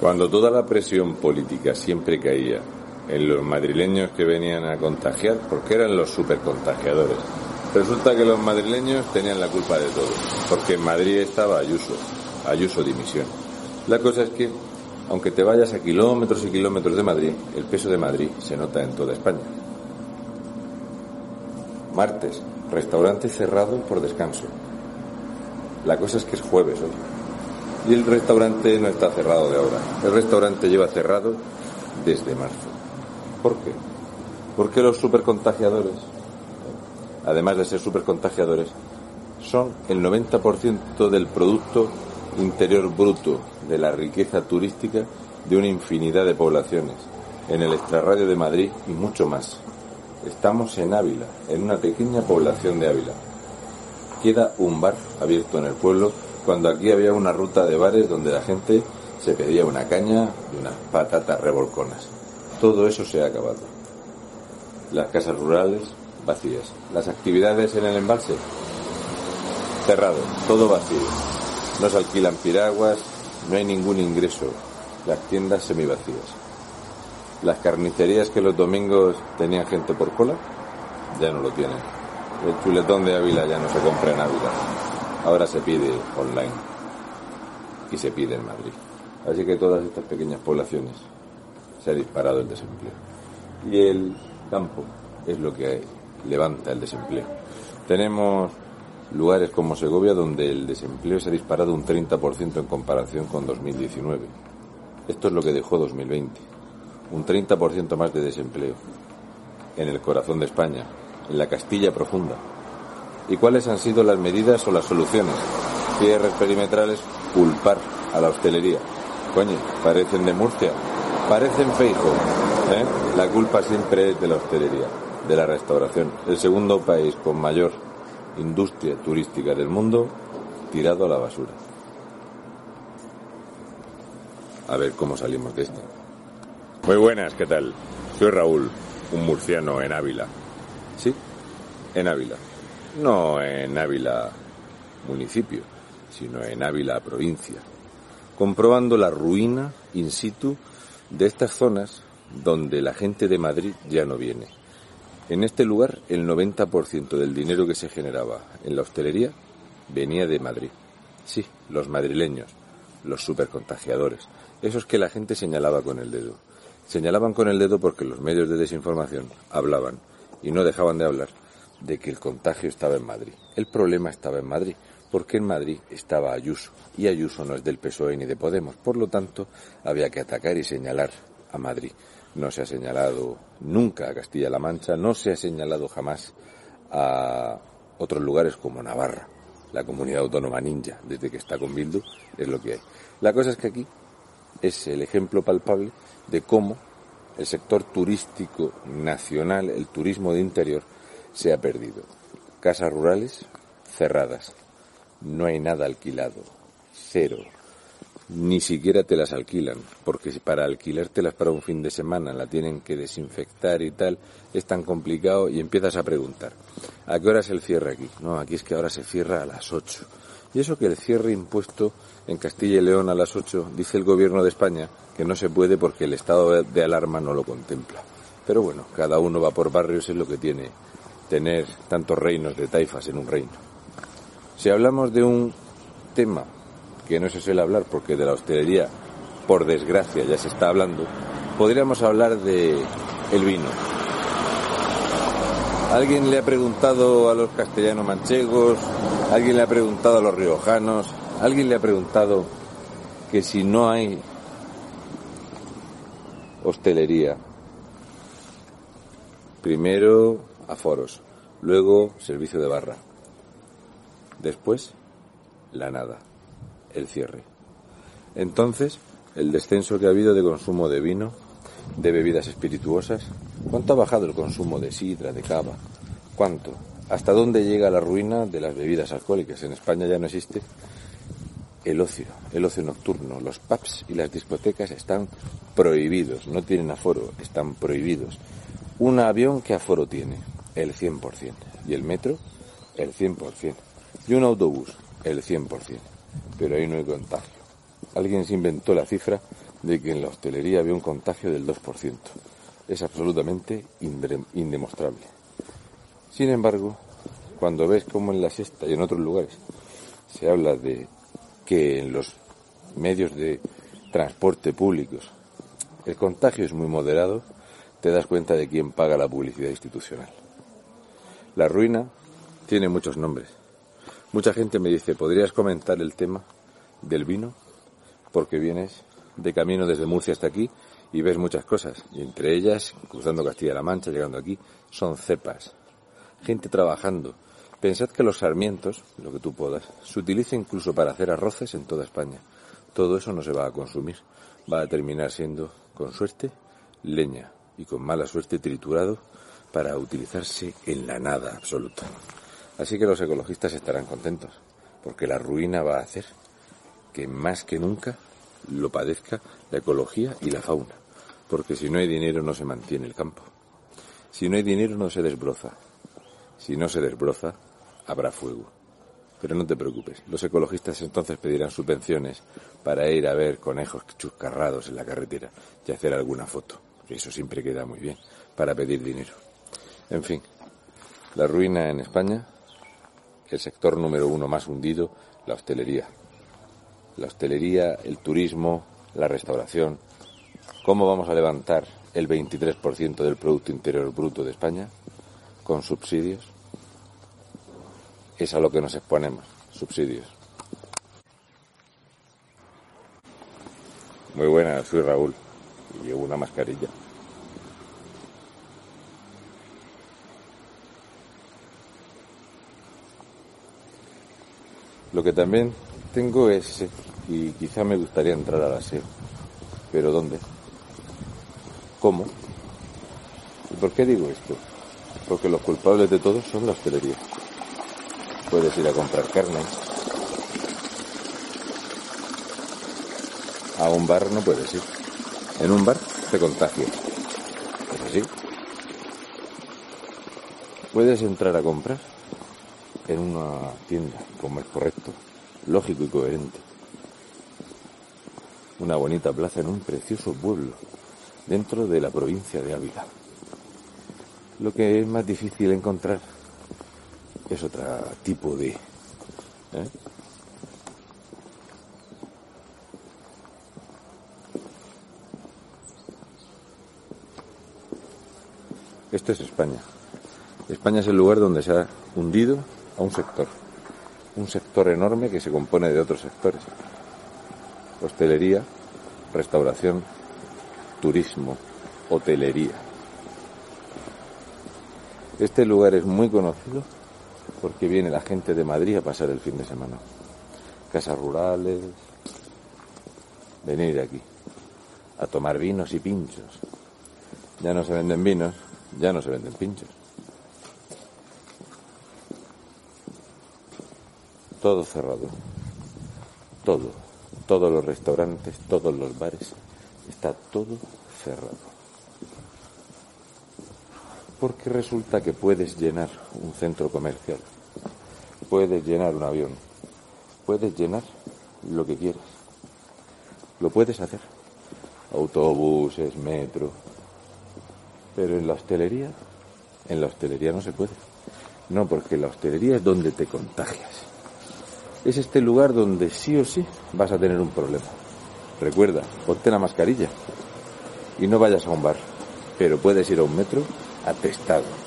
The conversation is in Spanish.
Cuando toda la presión política siempre caía en los madrileños que venían a contagiar, porque eran los supercontagiadores, resulta que los madrileños tenían la culpa de todo, porque en Madrid estaba Ayuso, Ayuso dimisión. La cosa es que, aunque te vayas a kilómetros y kilómetros de Madrid, el peso de Madrid se nota en toda España. Martes, restaurante cerrado por descanso. La cosa es que es jueves hoy. Y el restaurante no está cerrado de ahora. El restaurante lleva cerrado desde marzo. ¿Por qué? Porque los supercontagiadores, además de ser supercontagiadores, son el 90% del Producto Interior Bruto de la riqueza turística de una infinidad de poblaciones, en el extrarradio de Madrid y mucho más. Estamos en Ávila, en una pequeña población de Ávila. Queda un bar abierto en el pueblo cuando aquí había una ruta de bares donde la gente se pedía una caña y unas patatas revolconas. Todo eso se ha acabado. Las casas rurales vacías. Las actividades en el embalse cerrado, todo vacío. No se alquilan piraguas, no hay ningún ingreso. Las tiendas semivacías. Las carnicerías que los domingos tenían gente por cola, ya no lo tienen. El chuletón de Ávila ya no se compra en Ávila. Ahora se pide online. Y se pide en Madrid. Así que todas estas pequeñas poblaciones se ha disparado el desempleo. Y el campo es lo que levanta el desempleo. Tenemos lugares como Segovia donde el desempleo se ha disparado un 30% en comparación con 2019. Esto es lo que dejó 2020. Un 30% más de desempleo. En el corazón de España, en la Castilla profunda. ¿Y cuáles han sido las medidas o las soluciones? Cierres perimetrales, culpar a la hostelería. Coño, parecen de Murcia, parecen Feijo. ¿eh? La culpa siempre es de la hostelería, de la restauración. El segundo país con mayor industria turística del mundo tirado a la basura. A ver cómo salimos de esto. Muy buenas, ¿qué tal? Soy Raúl, un murciano en Ávila. Sí, en Ávila. No en Ávila municipio, sino en Ávila provincia. Comprobando la ruina in situ de estas zonas donde la gente de Madrid ya no viene. En este lugar, el 90% del dinero que se generaba en la hostelería venía de Madrid. Sí, los madrileños, los supercontagiadores, esos que la gente señalaba con el dedo. Señalaban con el dedo porque los medios de desinformación hablaban, y no dejaban de hablar, de que el contagio estaba en Madrid. El problema estaba en Madrid, porque en Madrid estaba Ayuso, y Ayuso no es del PSOE ni de Podemos. Por lo tanto, había que atacar y señalar a Madrid. No se ha señalado nunca a Castilla-La Mancha, no se ha señalado jamás a otros lugares como Navarra, la comunidad autónoma ninja, desde que está con Bildu, es lo que hay. La cosa es que aquí es el ejemplo palpable de cómo el sector turístico nacional, el turismo de interior, se ha perdido. Casas rurales cerradas, no hay nada alquilado, cero. Ni siquiera te las alquilan, porque para alquilártelas para un fin de semana la tienen que desinfectar y tal, es tan complicado y empiezas a preguntar, ¿a qué hora es el cierre aquí? No, aquí es que ahora se cierra a las 8. Y eso que el cierre impuesto en Castilla y León a las 8, dice el gobierno de España que no se puede porque el estado de alarma no lo contempla. Pero bueno, cada uno va por barrios, es lo que tiene tener tantos reinos de taifas en un reino. Si hablamos de un tema que no se suele hablar porque de la hostelería, por desgracia, ya se está hablando, podríamos hablar de el vino. Alguien le ha preguntado a los castellanos manchegos, alguien le ha preguntado a los riojanos, alguien le ha preguntado que si no hay hostelería, primero aforos, luego servicio de barra, después la nada, el cierre. Entonces, el descenso que ha habido de consumo de vino, de bebidas espirituosas, ¿cuánto ha bajado el consumo de sidra, de cava? ¿Cuánto? ¿Hasta dónde llega la ruina de las bebidas alcohólicas? En España ya no existe el ocio, el ocio nocturno. Los pubs y las discotecas están prohibidos, no tienen aforo, están prohibidos. Un avión, ¿qué aforo tiene? El 100%. ¿Y el metro? El 100%. Y un autobús, el 100%. Pero ahí no hay contagio. Alguien se inventó la cifra de que en la hostelería había un contagio del 2%. Es absolutamente indemostrable. Sin embargo, cuando ves como en la sexta y en otros lugares se habla de que en los medios de transporte públicos el contagio es muy moderado, te das cuenta de quién paga la publicidad institucional. La ruina tiene muchos nombres. Mucha gente me dice, ¿podrías comentar el tema del vino? Porque vienes de camino desde Murcia hasta aquí y ves muchas cosas. Y entre ellas, cruzando Castilla-La Mancha, llegando aquí, son cepas. Gente trabajando. Pensad que los sarmientos, lo que tú puedas, se utiliza incluso para hacer arroces en toda España. Todo eso no se va a consumir. Va a terminar siendo, con suerte, leña y con mala suerte triturado para utilizarse en la nada absoluta. Así que los ecologistas estarán contentos, porque la ruina va a hacer que más que nunca lo padezca la ecología y la fauna, porque si no hay dinero no se mantiene el campo. Si no hay dinero no se desbroza. Si no se desbroza, habrá fuego. Pero no te preocupes, los ecologistas entonces pedirán subvenciones para ir a ver conejos chuscarrados en la carretera y hacer alguna foto, eso siempre queda muy bien, para pedir dinero. En fin, la ruina en España, el sector número uno más hundido, la hostelería. La hostelería, el turismo, la restauración. ¿Cómo vamos a levantar el 23% del Producto Interior Bruto de España? Con subsidios. Es a lo que nos exponemos, subsidios. Muy buena, soy Raúl y llevo una mascarilla. Lo que también tengo es, y quizá me gustaría entrar al aseo, pero ¿dónde? ¿Cómo? ¿Y por qué digo esto? Porque los culpables de todo son la hostelería. Puedes ir a comprar carne. A un bar no puedes ir. En un bar te contagias. ¿Es así? Puedes entrar a comprar en una tienda, como es correcto, lógico y coherente. Una bonita plaza en un precioso pueblo, dentro de la provincia de Ávila. Lo que es más difícil encontrar es otro tipo de... ¿eh? Esto es España. España es el lugar donde se ha hundido a un sector. Un sector enorme que se compone de otros sectores. Hostelería, restauración, turismo, hotelería. Este lugar es muy conocido porque viene la gente de Madrid a pasar el fin de semana. Casas rurales, venir aquí a tomar vinos y pinchos. Ya no se venden vinos, ya no se venden pinchos. Todo cerrado. Todo, todos los restaurantes, todos los bares, está todo cerrado. Porque resulta que puedes llenar un centro comercial, puedes llenar un avión, puedes llenar lo que quieras. Lo puedes hacer. Autobuses, metro. Pero en la hostelería, en la hostelería no se puede. No, porque la hostelería es donde te contagias es este lugar donde sí o sí vas a tener un problema. Recuerda, ponte la mascarilla y no vayas a un bar, pero puedes ir a un metro atestado.